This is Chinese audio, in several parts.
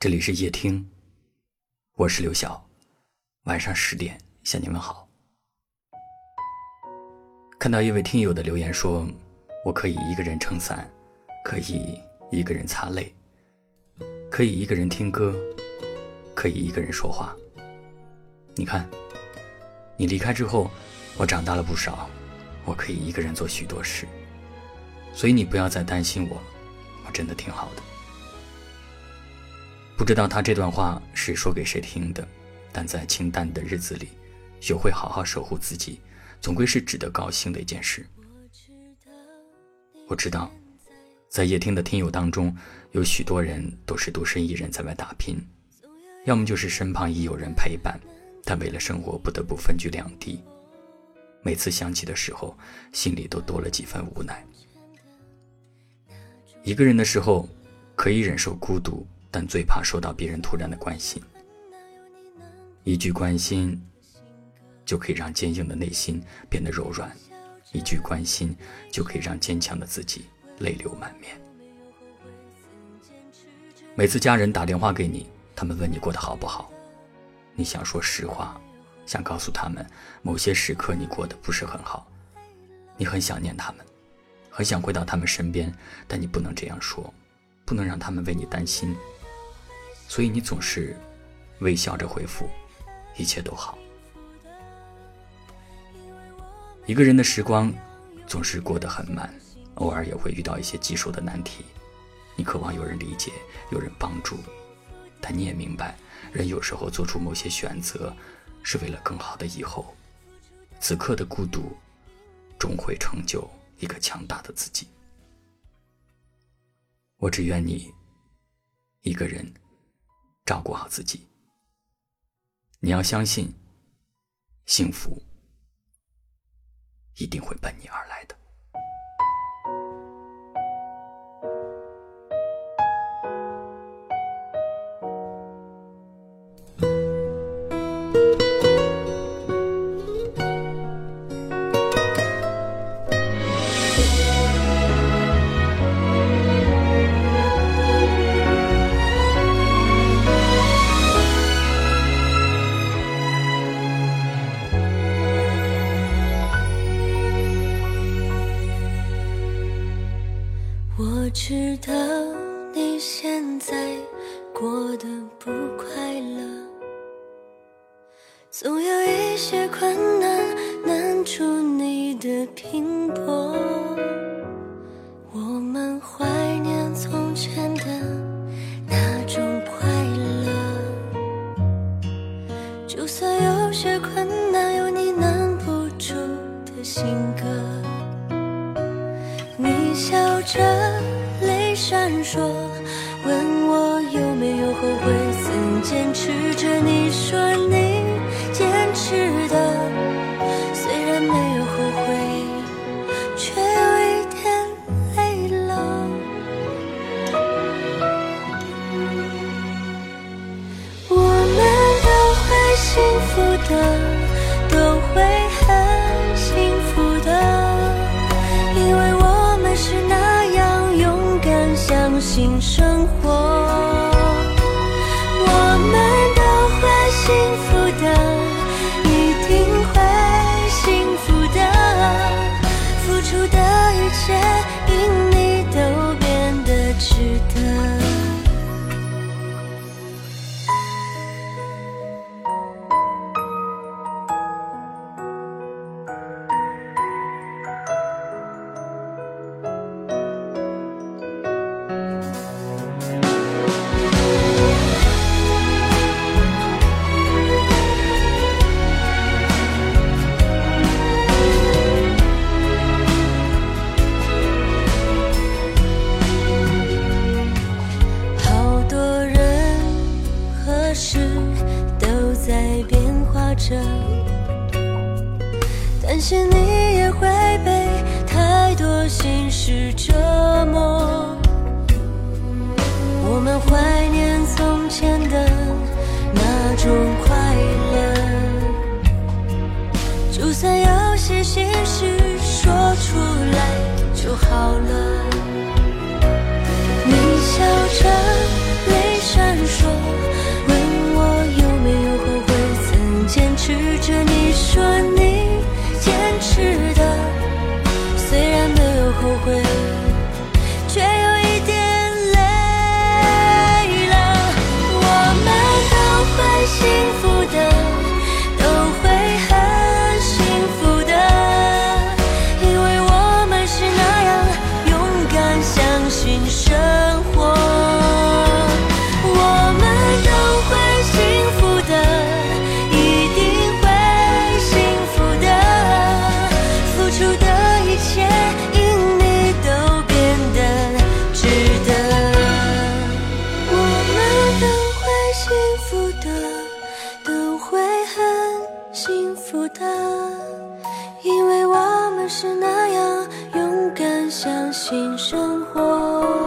这里是夜听，我是刘晓，晚上十点向你们好。看到一位听友的留言说：“我可以一个人撑伞，可以一个人擦泪，可以一个人听歌，可以一个人说话。你看，你离开之后，我长大了不少，我可以一个人做许多事。所以你不要再担心我，我真的挺好的。”不知道他这段话是说给谁听的，但在清淡的日子里，学会好好守护自己，总归是值得高兴的一件事。我知道，在夜听的听友当中，有许多人都是独身一人在外打拼，要么就是身旁已有人陪伴，但为了生活不得不分居两地。每次想起的时候，心里都多了几分无奈。一个人的时候，可以忍受孤独。但最怕受到别人突然的关心，一句关心就可以让坚硬的内心变得柔软，一句关心就可以让坚强的自己泪流满面。每次家人打电话给你，他们问你过得好不好，你想说实话，想告诉他们某些时刻你过得不是很好，你很想念他们，很想回到他们身边，但你不能这样说，不能让他们为你担心。所以你总是微笑着回复，一切都好。一个人的时光总是过得很慢，偶尔也会遇到一些棘手的难题。你渴望有人理解，有人帮助，但你也明白，人有时候做出某些选择，是为了更好的以后。此刻的孤独，终会成就一个强大的自己。我只愿你一个人。照顾好自己，你要相信，幸福一定会奔你而来的。现在过得不快乐，总有一些困难难住你的拼搏。我们怀念从前的那种快乐，就算有些困难有你难不住的性格，你笑着泪。闪烁，问我有没有后悔，曾坚持着。你说你坚持的，虽然没有后悔，却有一点累了。我们都会幸福的，都会。很幸福的，因为，我们是那样勇敢，相信生因你都变得值得。在变化着担心你也会被太多心事折磨。我们怀念从前的那种快乐，就算有些心事说出来就好了。你笑着，to 相信生活。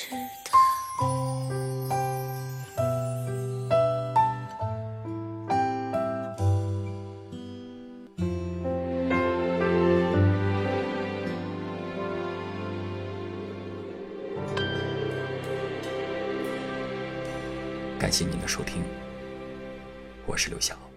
是他。感谢您的收听，我是刘晓。